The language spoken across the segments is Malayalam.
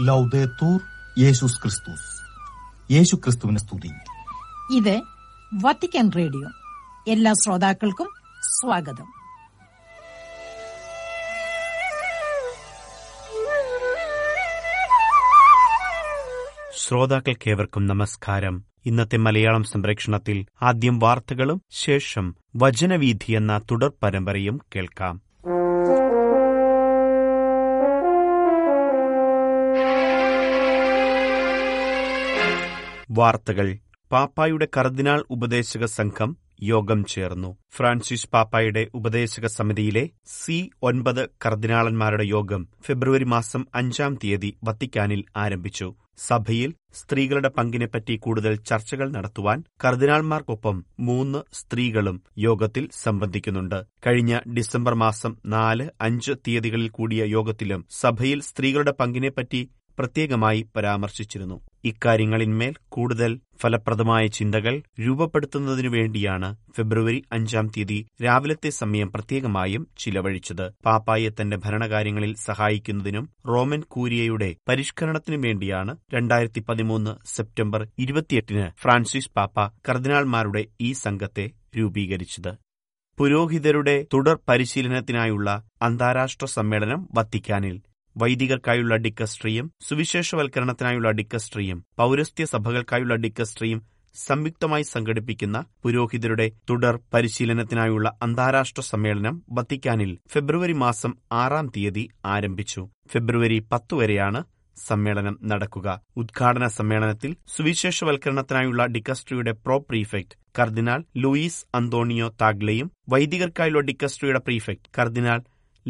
ലൗദേത്തൂർ യേശുസ് ക്രിസ്തുസ് യേശു ക്രിസ്തുവിനെ സ്തുതി. ഇത് വത്തിക്കാൻ റേഡിയോ എല്ലാ ശ്രോതാക്കൾക്കും സ്വാഗതം. ശ്രോതാക്കൾക്കേവർക്കും നമസ്കാരം. ഇന്നത്തെ മലയാളം സംപ്രേക്ഷണത്തിൽ ആദ്യം വാർത്തകളും ശേഷം വചനവീധി എന്ന തുടർ പരമ്പരയും കേൾക്കാം. വാർത്തകൾ. പാപ്പായുടെ കർദിനാൾ ഉപദേശക സംഘം യോഗം ചേർന്നു. ഫ്രാൻസിസ് പാപ്പായുടെ ഉപദേശക സമിതിയിലെ സി ഒൻപത് കർദിനാളന്മാരുടെ യോഗം ഫെബ്രുവരി മാസം അഞ്ചാം തീയതി വത്തിക്കാനിൽ ആരംഭിച്ചു. സഭയിൽ സ്ത്രീകളുടെ പങ്കിനെപ്പറ്റി കൂടുതൽ ചർച്ചകൾ നടത്തുവാൻ കർദിനാൾമാർക്കൊപ്പം മൂന്ന് സ്ത്രീകളും യോഗത്തിൽ സംബന്ധിക്കുന്നുണ്ട്. കഴിഞ്ഞ ഡിസംബർ മാസം നാല് അഞ്ച് തീയതികളിൽ കൂടിയ യോഗത്തിലും സഭയിൽ സ്ത്രീകളുടെ പങ്കിനെപ്പറ്റി പ്രത്യേകമായി പരാമർശിച്ചിരുന്നു. ഇക്കാര്യങ്ങളിന്മേൽ കൂടുതൽ ഫലപ്രദമായ ചിന്തകൾ രൂപപ്പെടുത്തുന്നതിനു വേണ്ടിയാണ് ഫെബ്രുവരി അഞ്ചാം തീയതി രാവിലത്തെ സമയം പ്രത്യേകമായും ചിലവഴിച്ചത്. പാപ്പായെ തന്റെ ഭരണകാര്യങ്ങളിൽ സഹായിക്കുന്നതിനും റോമൻ കൂരിയയുടെ പരിഷ്കരണത്തിനു വേണ്ടിയാണ് രണ്ടായിരത്തി പതിമൂന്ന് സെപ്റ്റംബർ ഇരുപത്തിയെട്ടിന് ഫ്രാൻസിസ് പാപ്പ കർദിനാൾമാരുടെ ഈ സംഘത്തെ രൂപീകരിച്ചത്. പുരോഹിതരുടെ തുടർ പരിശീലനത്തിനായുള്ള അന്താരാഷ്ട്ര സമ്മേളനം വത്തിക്കാനിൽ വൈദികർക്കായുള്ള ഡിക്കസ്ട്രിയും സുവിശേഷവൽക്കരണത്തിനായുള്ള ഡിക്കസ്ട്രിയും പൗരസ്ത്യ സഭകൾക്കായുള്ള ഡിക്കസ്ട്രിയും സംയുക്തമായി സംഘടിപ്പിക്കുന്ന പുരോഹിതരുടെ തുടർ പരിശീലനത്തിനായുള്ള അന്താരാഷ്ട്ര സമ്മേളനം വത്തിക്കാനിൽ ഫെബ്രുവരി മാസം ആറാം തീയതി ആരംഭിച്ചു. ഫെബ്രുവരി പത്തു വരെയാണ് സമ്മേളനം നടക്കുക. ഉദ്ഘാടന സമ്മേളനത്തിൽ സുവിശേഷവൽക്കരണത്തിനായുള്ള ഡിക്കസ്ട്രിയുടെ പ്രോ പ്രീഫെക്ട് കർദിനാൾ ലൂയിസ് അന്തോണിയോ താഗ്ലയും വൈദികർക്കായുള്ള ഡിക്കസ്ട്രിയുടെ പ്രീഫെക്ട് കർദിനാൾ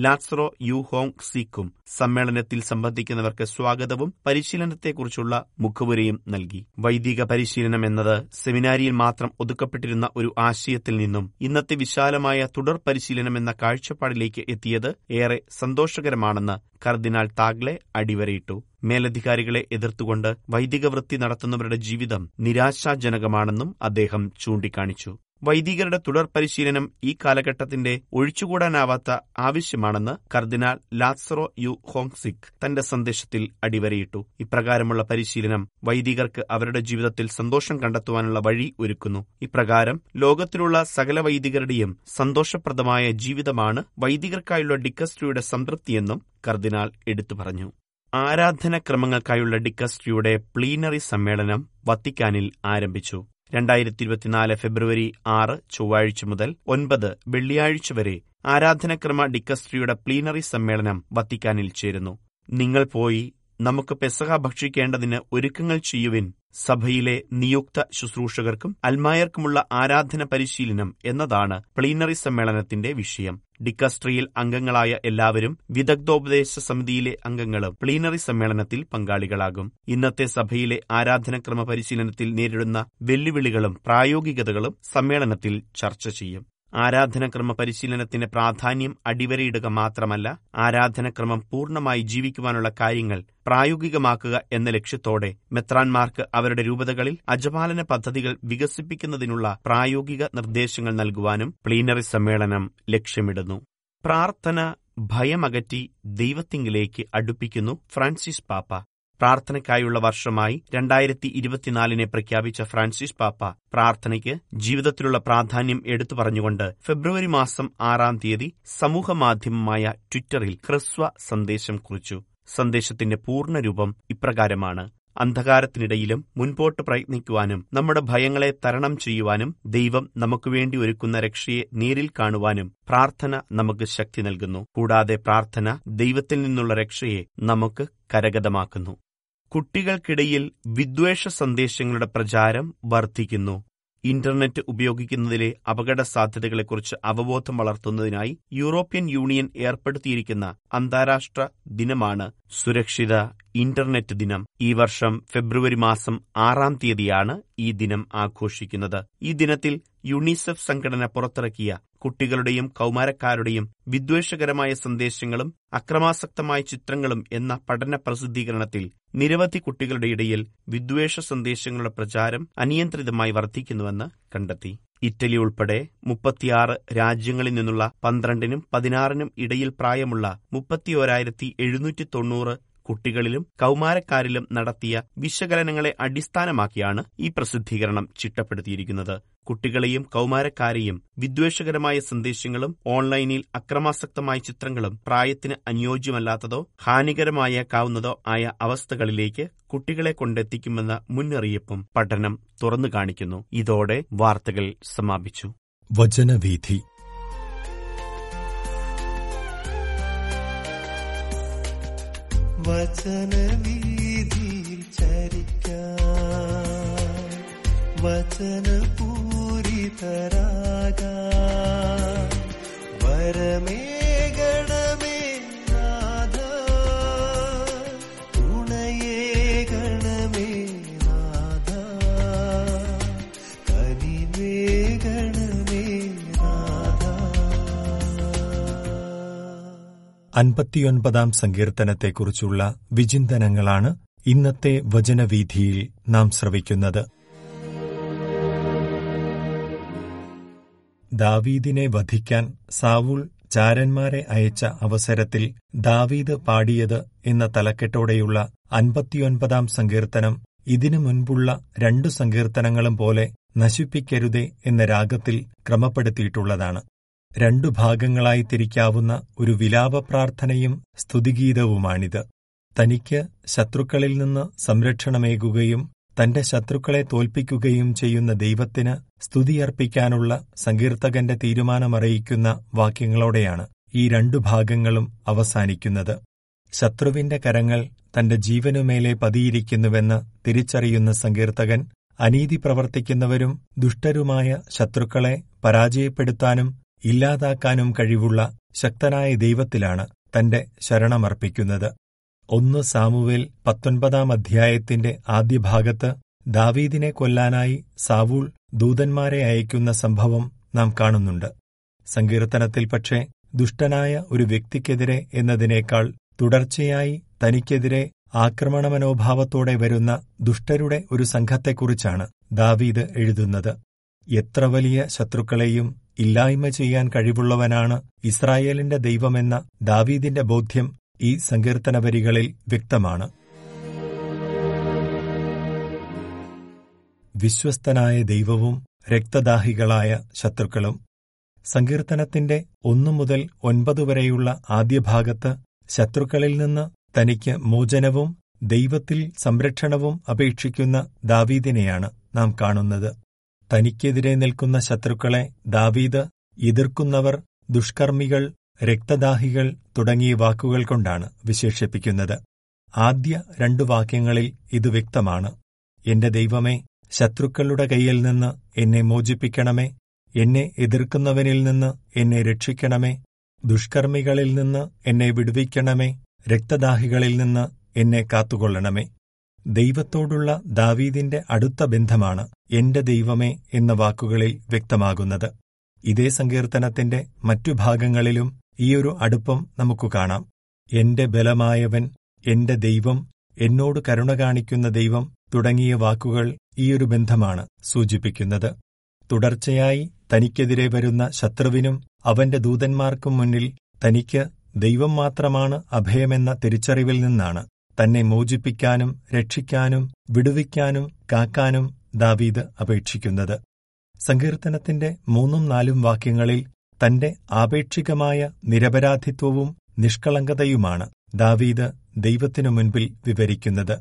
ലാറ്റ്സറോ യു ഹോങ് സിക്കും സമ്മേളനത്തിൽ സംബന്ധിക്കുന്നവർക്ക് സ്വാഗതവും പരിശീലനത്തെക്കുറിച്ചുള്ള മുഖവുരയും നൽകി. വൈദിക പരിശീലനം എന്നത് സെമിനാരിയിൽ മാത്രം ഒതുക്കപ്പെട്ടിരുന്ന ഒരു ആശയത്തിൽ നിന്നും ഇന്നത്തെ വിശാലമായ തുടർ പരിശീലനം എന്ന കാഴ്ചപ്പാടിലേക്ക് എത്തിയത് ഏറെ സന്തോഷകരമാണെന്ന് കർദിനാൾ താഗ്ലെ അടിവരയിട്ടു. മേലധികാരികളെ എതിർത്തുകൊണ്ട് വൈദിക വൃത്തി നടത്തുന്നവരുടെ ജീവിതം നിരാശാജനകമാണെന്നും അദ്ദേഹം ചൂണ്ടിക്കാണിച്ചു. വൈദികരുടെ തുടർ പരിശീലനം ഈ കാലഘട്ടത്തിന്റെ ഒഴിച്ചുകൂടാനാവാത്ത ആവശ്യമാണെന്ന് കർദിനാൾ ലാത്സറോ യു ഹോങ്സിക് തന്റെ സന്ദേശത്തിൽ അടിവരയിട്ടു. ഇപ്രകാരമുള്ള പരിശീലനം വൈദികർക്ക് അവരുടെ ജീവിതത്തിൽ സന്തോഷം കണ്ടെത്തുവാനുള്ള വഴി ഒരുക്കുന്നു. ഇപ്രകാരം ലോകത്തിലുള്ള സകല വൈദികരുടെയും സന്തോഷപ്രദമായ ജീവിതമാണ് വൈദികർക്കായുള്ള ഡിക്കസ്ട്രിയുടെ സംതൃപ്തിയെന്നും കർദിനാൾ എടുത്തു പറഞ്ഞു. ആരാധനക്രമങ്ങൾക്കായുള്ള ഡിക്കസ്ട്രിയുടെ പ്ലീനറി സമ്മേളനം വത്തിക്കാനിൽ ആരംഭിച്ചു. രണ്ടായിരത്തി ഇരുപത്തിനാല് ഫെബ്രുവരി ആറ് ചൊവ്വാഴ്ച മുതൽ ഒൻപത് വെള്ളിയാഴ്ച വരെ ആരാധനക്രമ ഡിക്കസ്ട്രിയുടെ പ്ലീനറി സമ്മേളനം വത്തിക്കാനിൽ ചേരുന്നു. നിങ്ങൾ പോയി നമുക്ക് പെസഹ ഭക്ഷിക്കേണ്ടതിന് ഒരുക്കങ്ങൾ ചെയ്യുവിൻ. സഭയിലെ നിയുക്ത ശുശ്രൂഷകർക്കും അൽമായർക്കുമുള്ള ആരാധന പരിശീലനം എന്നതാണ് പ്ലീനറി സമ്മേളനത്തിന്റെ വിഷയം. ഡിക്കസ്ട്രിയിൽ അംഗങ്ങളായ എല്ലാവരും വിദഗ്ധോപദേശ സമിതിയിലെ അംഗങ്ങളും പ്ലീനറി സമ്മേളനത്തിൽ പങ്കാളികളാകും. ഇന്നത്തെ സഭയിലെ ആരാധനക്രമ പരിശീലനത്തിൽ നേരിടുന്ന വെല്ലുവിളികളും പ്രായോഗികതകളും സമ്മേളനത്തിൽ ചർച്ച ചെയ്യും. ആരാധനക്രമ പരിശീലനത്തിന്റെ പ്രാധാന്യം അടിവരയിടുക മാത്രമല്ല ആരാധനക്രമം പൂർണമായി ജീവിക്കുവാനുള്ള കാര്യങ്ങൾ പ്രായോഗികമാക്കുക എന്ന ലക്ഷ്യത്തോടെ മെത്രാൻമാർക്ക് അവരുടെ രൂപതകളിൽ അജപാലന പദ്ധതികൾ വികസിപ്പിക്കുന്നതിനുള്ള പ്രായോഗിക നിർദ്ദേശങ്ങൾ നൽകുവാനും പ്ലീനറി സമ്മേളനം ലക്ഷ്യമിടുന്നു. പ്രാർത്ഥന ഭയമകറ്റി ദൈവത്തിങ്കിലേക്ക് അടുപ്പിക്കുന്നു ഫ്രാൻസിസ് പാപ്പ. പ്രാർത്ഥനയ്ക്കായുള്ള വർഷമായി രണ്ടായിരത്തി ഇരുപത്തിനാലിനെ പ്രഖ്യാപിച്ച ഫ്രാൻസിസ് പാപ്പ പ്രാർത്ഥനയ്ക്ക് ജീവിതത്തിലുള്ള പ്രാധാന്യം എടുത്തു പറഞ്ഞുകൊണ്ട് ഫെബ്രുവരി മാസം ആറാം തീയതി സമൂഹമാധ്യമമായ ട്വിറ്ററിൽ ഹ്രസ്വ സന്ദേശം കുറിച്ചു. സന്ദേശത്തിന്റെ പൂർണരൂപം ഇപ്രകാരമാണ്. അന്ധകാരത്തിനിടയിലും മുൻപോട്ട് പ്രയത്നിക്കുവാനും നമ്മുടെ ഭയങ്ങളെ തരണം ചെയ്യുവാനും ദൈവം നമുക്കുവേണ്ടി ഒരുക്കുന്ന രക്ഷയെ നേരിൽ കാണുവാനും പ്രാർത്ഥന നമുക്ക് ശക്തി നൽകുന്നു. കൂടാതെ പ്രാർത്ഥന ദൈവത്തിൽ നിന്നുള്ള രക്ഷയെ നമുക്ക് കരഗതമാക്കുന്നു. കുട്ടികൾക്കിടയിൽ വിദ്വേഷ സന്ദേശങ്ങളുടെ പ്രചാരം വർദ്ധിക്കുന്നു. ഇന്റർനെറ്റ് ഉപയോഗിക്കുന്നതിലെ അപകട സാധ്യതകളെക്കുറിച്ച് അവബോധം വളർത്തുന്നതിനായി യൂറോപ്യൻ യൂണിയൻ ഏർപ്പെടുത്തിയിരിക്കുന്ന അന്താരാഷ്ട്ര ദിനമാണ് സുരക്ഷിത ഇന്റർനെറ്റ് ദിനം. ഈ വർഷം ഫെബ്രുവരി മാസം ആറാം തീയതിയാണ് ഈ ദിനം ആഘോഷിക്കുന്നത്. ഈ ദിനത്തിൽ യുണിസെഫ് സംഘടന പുറത്തിറക്കിയ കുട്ടികളുടെയും കൗമാരക്കാരുടെയും വിദ്വേഷകരമായ സന്ദേശങ്ങളും അക്രമാസക്തമായ ചിത്രങ്ങളും എന്ന പഠന പ്രസിദ്ധീകരണത്തിൽ നിരവധി കുട്ടികളുടെ ഇടയിൽ വിദ്വേഷ സന്ദേശങ്ങളുടെ പ്രചാരം അനിയന്ത്രിതമായി വർദ്ധിക്കുന്നുവെന്ന് കണ്ടെത്തി. ഇറ്റലി ഉൾപ്പെടെ മുപ്പത്തിയാറ് രാജ്യങ്ങളിൽ നിന്നുള്ള പന്ത്രണ്ടിനും പതിനാറിനും ഇടയിൽ പ്രായമുള്ള മുപ്പത്തിയോരായിരത്തി എഴുന്നൂറ്റി തൊണ്ണൂറ് കുട്ടികളിലും കൌമാരക്കാരിലും നടത്തിയ വിശകലനങ്ങളെ അടിസ്ഥാനമാക്കിയാണ് ഈ പ്രസിദ്ധീകരണം ചിട്ടപ്പെടുത്തിയിരിക്കുന്നത്. കുട്ടികളെയും കൌമാരക്കാരെയും വിദ്വേഷകരമായ സന്ദേശങ്ങളും ഓൺലൈനിൽ അക്രമാസക്തമായ ചിത്രങ്ങളും പ്രായത്തിന് അനുയോജ്യമല്ലാത്തതോ ഹാനികരമായേക്കാവുന്നതോ ആയ അവസ്ഥകളിലേക്ക് കുട്ടികളെ കൊണ്ടെത്തിക്കുമെന്ന മുന്നറിയിപ്പും പഠനം തുറന്നു കാണിക്കുന്നു. ഇതോടെ വാർത്തകൾ സമാപിച്ചു. വചനവീഥി വചനവീതിയിൽ ചരിക്കാൻ വചനപൂരിതരാകാൻ വരമേകണമേ അൻപത്തിയൊൻപതാം സങ്കീർത്തനത്തെക്കുറിച്ചുള്ള വിചിന്തനങ്ങളാണ് ഇന്നത്തെ വചനവീഥിയിൽ നാം ശ്രവിക്കുന്നത്. ദാവീദിനെ വധിക്കാൻ സാവൂൾ ചാരന്മാരെ അയച്ച അവസരത്തിൽ ദാവീദ് പാടിയത് എന്ന തലക്കെട്ടോടെയുള്ള അൻപത്തിയൊൻപതാം സങ്കീർത്തനം ഇതിനു മുൻപുള്ള രണ്ടു സങ്കീർത്തനങ്ങളും പോലെ നശിപ്പിക്കരുതേ എന്ന രാഗത്തിൽ ക്രമപ്പെടുത്തിയിട്ടുള്ളതാണ്. രണ്ടു ഭാഗങ്ങളായി തിരിക്കാവുന്ന ഒരു വിലാപ പ്രാർത്ഥനയും സ്തുതിഗീതവുമാണിത്. തനിക്ക് ശത്രുക്കളിൽ നിന്ന് സംരക്ഷണമേകുകയും തന്റെ ശത്രുക്കളെ തോൽപ്പിക്കുകയും ചെയ്യുന്ന ദൈവത്തിന് സ്തുതിയർപ്പിക്കാനുള്ള സങ്കീർത്തകന്റെ തീരുമാനമറിയിക്കുന്ന വാക്യങ്ങളോടെയാണ് ഈ രണ്ടു ഭാഗങ്ങളും അവസാനിക്കുന്നത്. ശത്രുവിന്റെ കരങ്ങൾ തന്റെ ജീവനുമേലെ പതിയിരിക്കുന്നുവെന്ന് തിരിച്ചറിയുന്ന സങ്കീർത്തകൻ അനീതി പ്രവർത്തിക്കുന്നവരും ദുഷ്ടരുമായ ശത്രുക്കളെ പരാജയപ്പെടുത്താനും ഇല്ലാതാക്കാനും കഴിവുള്ള ശക്തനായ ദൈവത്തിലാണ് തന്റെ ശരണമർപ്പിക്കുന്നത്. ഒന്ന് സാമുവേൽ പത്തൊൻപതാം അധ്യായത്തിന്റെ ആദ്യ ഭാഗത്ത് ദാവീദിനെ കൊല്ലാനായി സാവൂൾ ദൂതന്മാരെ അയക്കുന്ന സംഭവം നാം കാണുന്നുണ്ട്. സങ്കീർത്തനത്തിൽ പക്ഷേ ദുഷ്ടനായ ഒരു വ്യക്തിക്കെതിരെ എന്നതിനേക്കാൾ തുടർച്ചയായി തനിക്കെതിരെ ആക്രമണമനോഭാവത്തോടെ വരുന്ന ദുഷ്ടരുടെ ഒരു സംഘത്തെക്കുറിച്ചാണ് ദാവീദ് എഴുതുന്നത്. എത്ര വലിയ ശത്രുക്കളെയും ഇല്ലായ്മ ചെയ്യാൻ കഴിവുള്ളവനാണ് ഇസ്രായേലിന്റെ ദൈവമെന്ന ദാവീദിന്റെ ബോധ്യം ഈ സങ്കീർത്തന വരികളിൽ വ്യക്തമാണ്. വിശ്വസ്തനായ ദൈവവും രക്തദാഹികളായ ശത്രുക്കളും സങ്കീർത്തനത്തിന്റെ ഒന്നു മുതൽ ഒൻപത് വരെയുള്ള ആദ്യ ഭാഗത്ത് ശത്രുക്കളിൽ നിന്ന് തനിക്ക് മോചനവും ദൈവത്തിൽ സംരക്ഷണവും അപേക്ഷിക്കുന്ന ദാവീദിനെയാണ് നാം കാണുന്നത്. തനിക്കെതിരെ നിൽക്കുന്ന ശത്രുക്കളെ ദാവീദ് എതിർക്കുന്നവർ ദുഷ്കർമ്മികൾ രക്തദാഹികൾ തുടങ്ങിയ വാക്കുകൾ കൊണ്ടാണ് വിശേഷിപ്പിക്കുന്നത്. ആദ്യ രണ്ടു വാക്യങ്ങളിൽ ഇത് വ്യക്തമാണ്. എന്റെ ദൈവമേ ശത്രുക്കളുടെ കൈയിൽ നിന്ന് എന്നെ മോചിപ്പിക്കണമേ എന്നെ എതിർക്കുന്നവനിൽ നിന്ന് എന്നെ രക്ഷിക്കണമേ ദുഷ്കർമ്മികളിൽ നിന്ന് എന്നെ വിടുവിക്കണമേ രക്തദാഹികളിൽ നിന്ന് എന്നെ കാത്തുകൊള്ളണമേ. ദൈവത്തോടുള്ള ദാവീദിന്റെ അടുത്ത ബന്ധമാണ് എന്റെ ദൈവമേ എന്ന വാക്കുകളിൽ വ്യക്തമാകുന്നത്. ഇതേ സങ്കീർത്തനത്തിന്റെ മറ്റു ഭാഗങ്ങളിലും ഈയൊരു അടുപ്പം നമുക്കു കാണാം. എന്റെ ബലമായവൻ എന്റെ ദൈവം എന്നോട് കരുണ കാണിക്കുന്ന ദൈവം തുടങ്ങിയ വാക്കുകൾ ഈയൊരു ബന്ധമാണ് സൂചിപ്പിക്കുന്നത്. തുടർച്ചയായി തനിക്കെതിരെ വരുന്ന ശത്രുവിനും അവന്റെ ദൂതന്മാർക്കും മുന്നിൽ തനിക്ക് ദൈവം മാത്രമാണ് അഭയമെന്ന തിരിച്ചറിവിൽ നിന്നാണ്. തന്നെ മോചിപ്പിക്കാനും രക്ഷിക്കാനും വിടുവിക്കാനും കാക്കാനും ദാവീദ് അപേക്ഷിക്കുന്നത്. സങ്കീർത്തനത്തിന്റെ മൂന്നും നാലും വാക്യങ്ങളിൽ തന്റെ ആപേക്ഷികമായ നിരപരാധിത്വവും നിഷ്കളങ്കതയുമാണ് ദാവീദ് ദൈവത്തിനു മുൻപിൽ വിവരിക്കുന്നത്.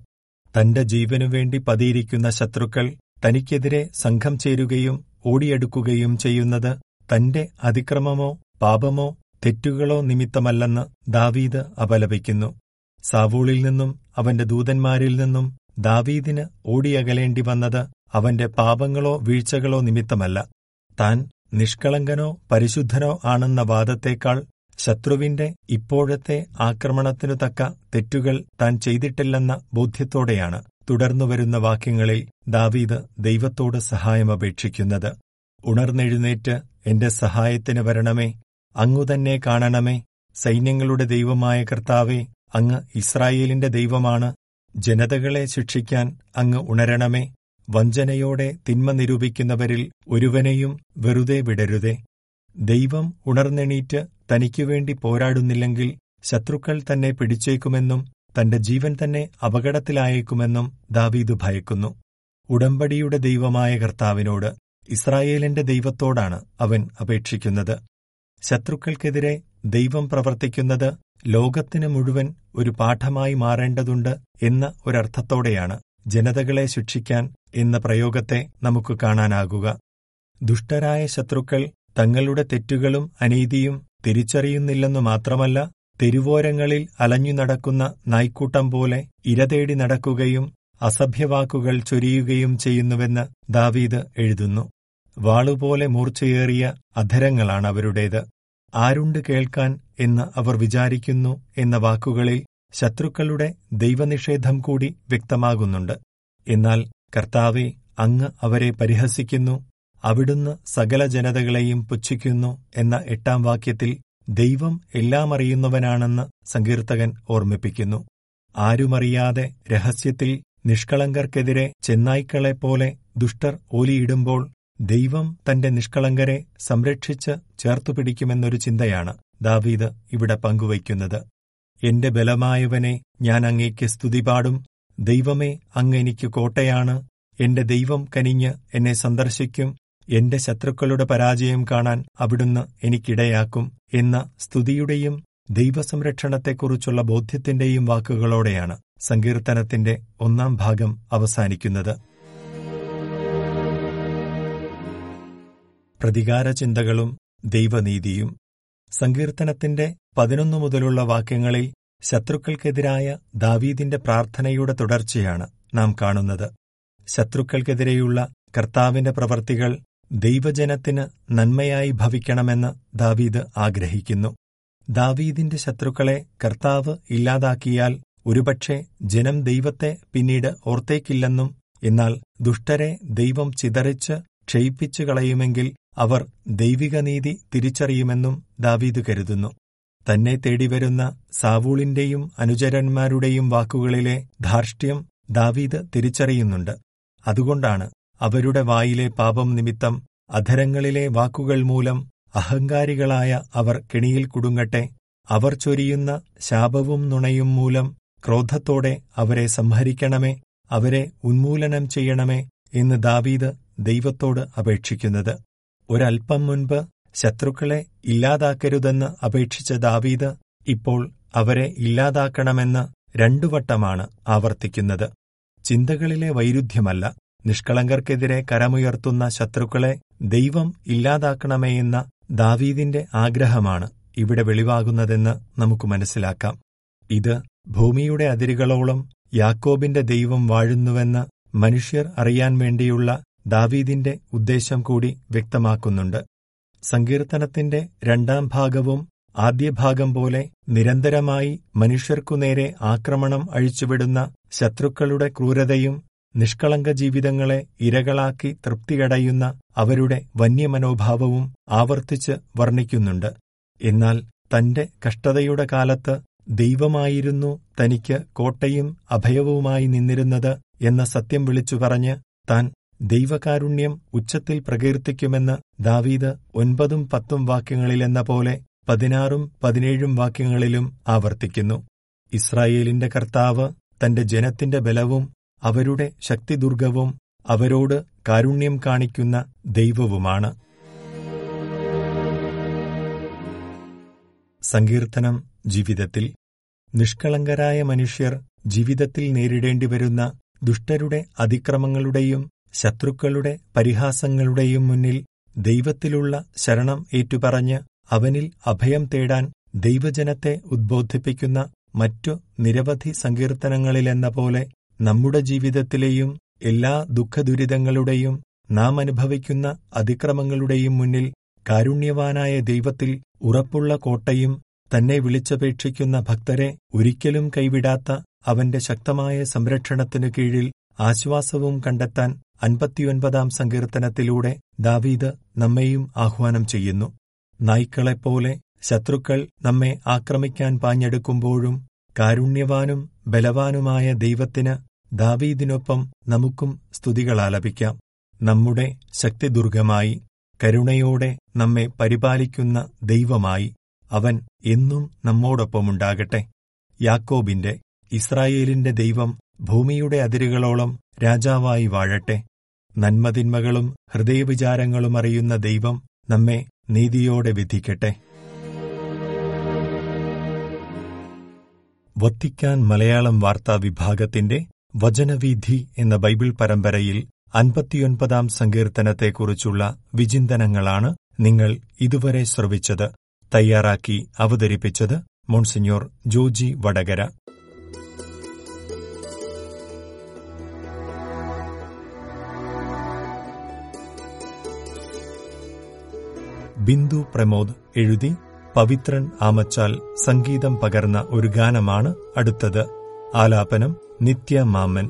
തന്റെ ജീവനുവേണ്ടി പതിയിരിക്കുന്ന ശത്രുക്കൾ തനിക്കെതിരെ സംഘം ചേരുകയും ഓടിയെടുക്കുകയും ചെയ്യുന്നത് തന്റെ അതിക്രമമോ പാപമോ തെറ്റുകളോ നിമിത്തമല്ലെന്ന് ദാവീദ് അപലപിക്കുന്നു. സാവൂളിൽ നിന്നും അവന്റെ ദൂതന്മാരിൽ നിന്നും ദാവീദിന് ഓടിയകലേണ്ടി വന്നത് അവന്റെ പാപങ്ങളോ വീഴ്ചകളോ നിമിത്തമല്ല. താൻ നിഷ്കളങ്കനോ പരിശുദ്ധനോ ആണെന്ന വാദത്തേക്കാൾ ശത്രുവിന്റെ ഇപ്പോഴത്തെ ആക്രമണത്തിനു തക്ക തെറ്റുകൾ താൻ ചെയ്തിട്ടില്ലെന്ന ബോധ്യത്തോടെയാണ് തുടർന്നുവരുന്ന വാക്യങ്ങളിൽ ദാവീദ് ദൈവത്തോട് സഹായമപേക്ഷിക്കുന്നത് ഉണർന്നെഴുന്നേറ്റ് എന്റെ സഹായത്തിന് വരണമേ അങ്ങുതന്നെ കാണണമേ സൈന്യങ്ങളുടെ ദൈവമായ കർത്താവേ അങ്ങ് ഇസ്രായേലിന്റെ ദൈവമാണ് ജനതകളെ ശിക്ഷിക്കാൻ അങ്ങ് ഉണരണമേ വഞ്ചനയോടെ തിന്മ നിരൂപിക്കുന്നവരിൽ ഒരുവനെയും വെറുതെ വിടരുതേ. ദൈവം ഉണർന്നെണീറ്റ് തനിക്കുവേണ്ടി പോരാടുന്നില്ലെങ്കിൽ ശത്രുക്കൾ തന്നെ പിടിച്ചേക്കുമെന്നും തന്റെ ജീവൻ തന്നെ അപകടത്തിലായേക്കുമെന്നും ദാവീദ് ഭയക്കുന്നു. ഉടമ്പടിയുടെ ദൈവമായ കർത്താവിനോട് ഇസ്രായേലിന്റെ ദൈവത്തോടാണ് അവൻ അപേക്ഷിക്കുന്നത്. ശത്രുക്കൾക്കെതിരെ ദൈവം പ്രവർത്തിക്കുന്നത് ലോകത്തിന് മുഴുവൻ ഒരു പാഠമായി മാറേണ്ടതുണ്ട് എന്ന ഒരർത്ഥത്തോടെയാണ് ജനതകളെ ശിക്ഷിക്കാൻ എന്ന പ്രയോഗത്തെ നമുക്ക് കാണാനാകുക. ദുഷ്ടരായ ശത്രുക്കൾ തങ്ങളുടെ തെറ്റുകളും അനീതിയും തിരിച്ചറിയുന്നില്ലെന്നു മാത്രമല്ല തെരുവോരങ്ങളിൽ അലഞ്ഞു നടക്കുന്ന നായ്ക്കൂട്ടം പോലെ ഇരതേടി നടക്കുകയും അസഭ്യവാക്കുകൾ ചൊരിയുകയും ചെയ്യുന്നുവെന്ന് ദാവീദ് എഴുതുന്നു. വാളുപോലെ മൂർച്ചയേറിയ അധരങ്ങളാണ് അവരുടേത് ആരുണ്ട് കേൾക്കാൻ എന്ന് അവർ വിചാരിക്കുന്നു എന്ന വാക്കുകളിൽ ശത്രുക്കളുടെ ദൈവനിഷേധം കൂടി വ്യക്തമാകുന്നുണ്ട്. എന്നാൽ കർത്താവെ അങ്ങ് അവരെ പരിഹസിക്കുന്നു അവിടുന്ന് സകല ജനതകളെയും പുച്ഛിക്കുന്നു എന്ന എട്ടാം വാക്യത്തിൽ ദൈവം എല്ലാം അറിയുന്നവനാണെന്ന് സങ്കീർത്തകൻ ഓർമ്മിപ്പിക്കുന്നു. ആരുമറിയാതെ രഹസ്യത്തിൽ നിഷ്കളങ്കർക്കെതിരെ ചെന്നായ്ക്കളെപ്പോലെ ദുഷ്ടർ ഓലിയിടുമ്പോൾ ദൈവം തന്റെ നിഷ്കളങ്കരെ സംരക്ഷിച്ച് ചേർത്തുപിടിക്കുമെന്നൊരു ചിന്തയാണ് ദാവീദ് ഇവിടെ പങ്കുവയ്ക്കുന്നത്. എന്റെ ബലമായവനെ ഞാൻ അങ്ങേക്ക് സ്തുതിപാടും. ദൈവമേ അങ്ങ് എനിക്ക് കോട്ടയാണ്. എന്റെ ദൈവം കനിഞ്ഞ് എന്നെ സന്ദർശിക്കും. എന്റെ ശത്രുക്കളുടെ പരാജയം കാണാൻ അവിടുന്ന് എനിക്കിടയാക്കും എന്ന സ്തുതിയുടെയും ദൈവസംരക്ഷണത്തെക്കുറിച്ചുള്ള ബോധ്യത്തിന്റെയും വാക്കുകളോടെയാണ് സങ്കീർത്തനത്തിന്റെ ഒന്നാം ഭാഗം അവസാനിക്കുന്നത്. പ്രതികാരചിന്തകളും ദൈവനീതിയും. സങ്കീർത്തനത്തിന്റെ പതിനൊന്നു മുതലുള്ള വാക്യങ്ങളിൽ ശത്രുക്കൾക്കെതിരായ ദാവീദിന്റെ പ്രാർത്ഥനയുടെ തുടർച്ചയാണ് നാം കാണുന്നത്. ശത്രുക്കൾക്കെതിരെയുള്ള കർത്താവിന്റെ പ്രവർത്തികൾ ദൈവജനത്തിന് നന്മയായി ഭവിക്കണമെന്ന് ദാവീദ് ആഗ്രഹിക്കുന്നു. ദാവീദിന്റെ ശത്രുക്കളെ കർത്താവ് ഇല്ലാതാക്കിയാൽ ഒരുപക്ഷെ ജനം ദൈവത്തെ പിന്നീട് ഓർത്തേക്കില്ലെന്നും എന്നാൽ ദുഷ്ടരെ ദൈവം ചിതറിച്ച് ക്ഷയിപ്പിച്ചു കളയുമെങ്കിൽ അവർ ദൈവിക നീതി തിരിച്ചറിയുമെന്നും ദാവീദ് കരുതുന്നു. തന്നെ തേടിവരുന്ന സാവൂളിന്റെയും അനുചരന്മാരുടെയും വാക്കുകളിലെ ധാർഷ്ട്യം ദാവീദ് തിരിച്ചറിയുന്നുണ്ട്. അതുകൊണ്ടാണ് അവരുടെ വായിലെ പാപം നിമിത്തം അധരങ്ങളിലെ വാക്കുകൾ മൂലം അഹങ്കാരികളായ അവർ കെണിയിൽ കുടുങ്ങട്ടെ അവർ ചൊരിയുന്ന ശാപവും നുണയും മൂലം ക്രോധത്തോടെ അവരെ സംഹരിക്കണമേ അവരെ ഉന്മൂലനം ചെയ്യണമേ എന്ന് ദാവീദ് ദൈവത്തോട് അപേക്ഷിക്കുന്നത്. ഒരൽപ്പം മുൻപ് ശത്രുക്കളെ ഇല്ലാതാക്കരുതെന്ന് അപേക്ഷിച്ച ദാവീദ് ഇപ്പോൾ അവരെ ഇല്ലാതാക്കണമെന്ന് രണ്ടുവട്ടമാണ് ആവർത്തിക്കുന്നത്. ചിന്തകളിലെ വൈരുദ്ധ്യമല്ല നിഷ്കളങ്കർക്കെതിരെ കരമുയർത്തുന്ന ശത്രുക്കളെ ദൈവം ഇല്ലാതാക്കണമേയെന്ന ദാവീദിന്റെ ആഗ്രഹമാണ് ഇവിടെ വെളിവാകുന്നതെന്ന് നമുക്ക് മനസ്സിലാക്കാം. ഇത് ഭൂമിയുടെ അതിരുകളോളം യാക്കോബിന്റെ ദൈവം വാഴുന്നുവെന്ന് മനുഷ്യർ അറിയാൻ വേണ്ടിയുള്ള ദാവീദിന്റെ ഉദ്ദേശം കൂടി വ്യക്തമാക്കുന്നുണ്ട്. സങ്കീർത്തനത്തിന്റെ രണ്ടാം ഭാഗവും ആദ്യ ഭാഗം പോലെ നിരന്തരമായി മനുഷ്യർക്കുനേരെ ആക്രമണം അഴിച്ചുവിടുന്ന ശത്രുക്കളുടെ ക്രൂരതയും നിഷ്കളങ്ക ജീവിതങ്ങളെ ഇരകളാക്കി തൃപ്തിയടയുന്ന അവരുടെ വന്യമനോഭാവവും ആവർത്തിച്ച് വർണിക്കുന്നുണ്ട്. എന്നാൽ തന്റെ കഷ്ടതയുടെ കാലത്ത് ദൈവമായിരുന്നു തനിക്ക് കോട്ടയും അഭയവുമായി നിന്നിരുന്നത് എന്ന സത്യം വിളിച്ചു പറഞ്ഞ് താൻ ദൈവകാരുണ്യം ഉച്ചത്തിൽ പ്രകീർത്തിക്കുമെന്ന് ദാവീദ് ഒൻപതും പത്തും വാക്യങ്ങളിലെന്ന പോലെ പതിനാറും പതിനേഴും വാക്യങ്ങളിലും ആവർത്തിക്കുന്നു. ഇസ്രായേലിന്റെ കർത്താവ് തന്റെ ജനത്തിന്റെ ബലവും അവരുടെ ശക്തിദുർഗവും അവരോട് കാരുണ്യം കാണിക്കുന്ന ദൈവവുമാണ്. സങ്കീർത്തനം ജീവിതത്തിൽ. നിഷ്കളങ്കരായ മനുഷ്യർ ജീവിതത്തിൽ നേരിടേണ്ടിവരുന്ന ദുഷ്ടരുടെ അതിക്രമങ്ങളുടെയും ശത്രുക്കളുടെ പരിഹാസങ്ങളുടെയും മുന്നിൽ ദൈവത്തിലുള്ള ശരണം ഏറ്റുപറഞ്ഞ് അവനിൽ അഭയം തേടാൻ ദൈവജനത്തെ ഉദ്ബോധിപ്പിക്കുന്ന മറ്റു നിരവധി സങ്കീർത്തനങ്ങളിലെന്ന പോലെ നമ്മുടെ ജീവിതത്തിലെയും എല്ലാ ദുഃഖദുരിതങ്ങളുടെയും നാം അനുഭവിക്കുന്ന അതിക്രമങ്ങളുടെയും മുന്നിൽ കാരുണ്യവാനായ ദൈവത്തിൽ ഉറപ്പുള്ള കോട്ടയും തന്നെ വിളിച്ചപേക്ഷിക്കുന്ന ഭക്തരെ ഒരിക്കലും കൈവിടാത്ത അവന്റെ ശക്തമായ സംരക്ഷണത്തിനു കീഴിൽ ആശ്വാസവും കണ്ടെത്താൻ അൻപത്തിയൊൻപതാം സങ്കീർത്തനത്തിലൂടെ ദാവീദ് നമ്മെയും ആഹ്വാനം ചെയ്യുന്നു. നായ്ക്കളെപ്പോലെ ശത്രുക്കൾ നമ്മെ ആക്രമിക്കാൻ പാഞ്ഞെടുക്കുമ്പോഴും കാരുണ്യവാനും ബലവാനുമായ ദൈവത്തിന് ദാവീദിനൊപ്പം നമുക്കും സ്തുതികളാലപിക്കാം നമ്മുടെ ശക്തിദുർഗമായി കരുണയോടെ നമ്മെ പരിപാലിക്കുന്ന ദൈവമായി അവൻ എന്നും നമ്മോടൊപ്പമുണ്ടാകട്ടെ. യാക്കോബിന്റെ ഇസ്രായേലിന്റെ ദൈവം ഭൂമിയുടെ അതിരുകളോളം രാജാവായി വാഴട്ടെ. നന്മതിന്മകളും ഹൃദയവിചാരങ്ങളും അറിയുന്ന ദൈവം നമ്മെ നീതിയോടെ വിധിക്കട്ടെ. വത്തിക്കാൻ മലയാളം വാർത്താ വിഭാഗത്തിന്റെ വചനവീഥി എന്ന ബൈബിൾ പരമ്പരയിൽ അൻപത്തിയൊൻപതാം സങ്കീർത്തനത്തെക്കുറിച്ചുള്ള വിചിന്തനങ്ങളാണ് നിങ്ങൾ ഇതുവരെ ശ്രവിച്ചത്. തയ്യാറാക്കി അവതരിപ്പിച്ചത് മോൺസിഞ്ഞോർ ജോജി വടകര. ബിന്ദു പ്രമോദ് എഴുതി പവിത്രൻ ആമച്ചാൽ സംഗീതം പകർന്ന ഒരു ഗാനമാണ് അടുത്തത്. ആലാപനം നിത്യ മാമൻ.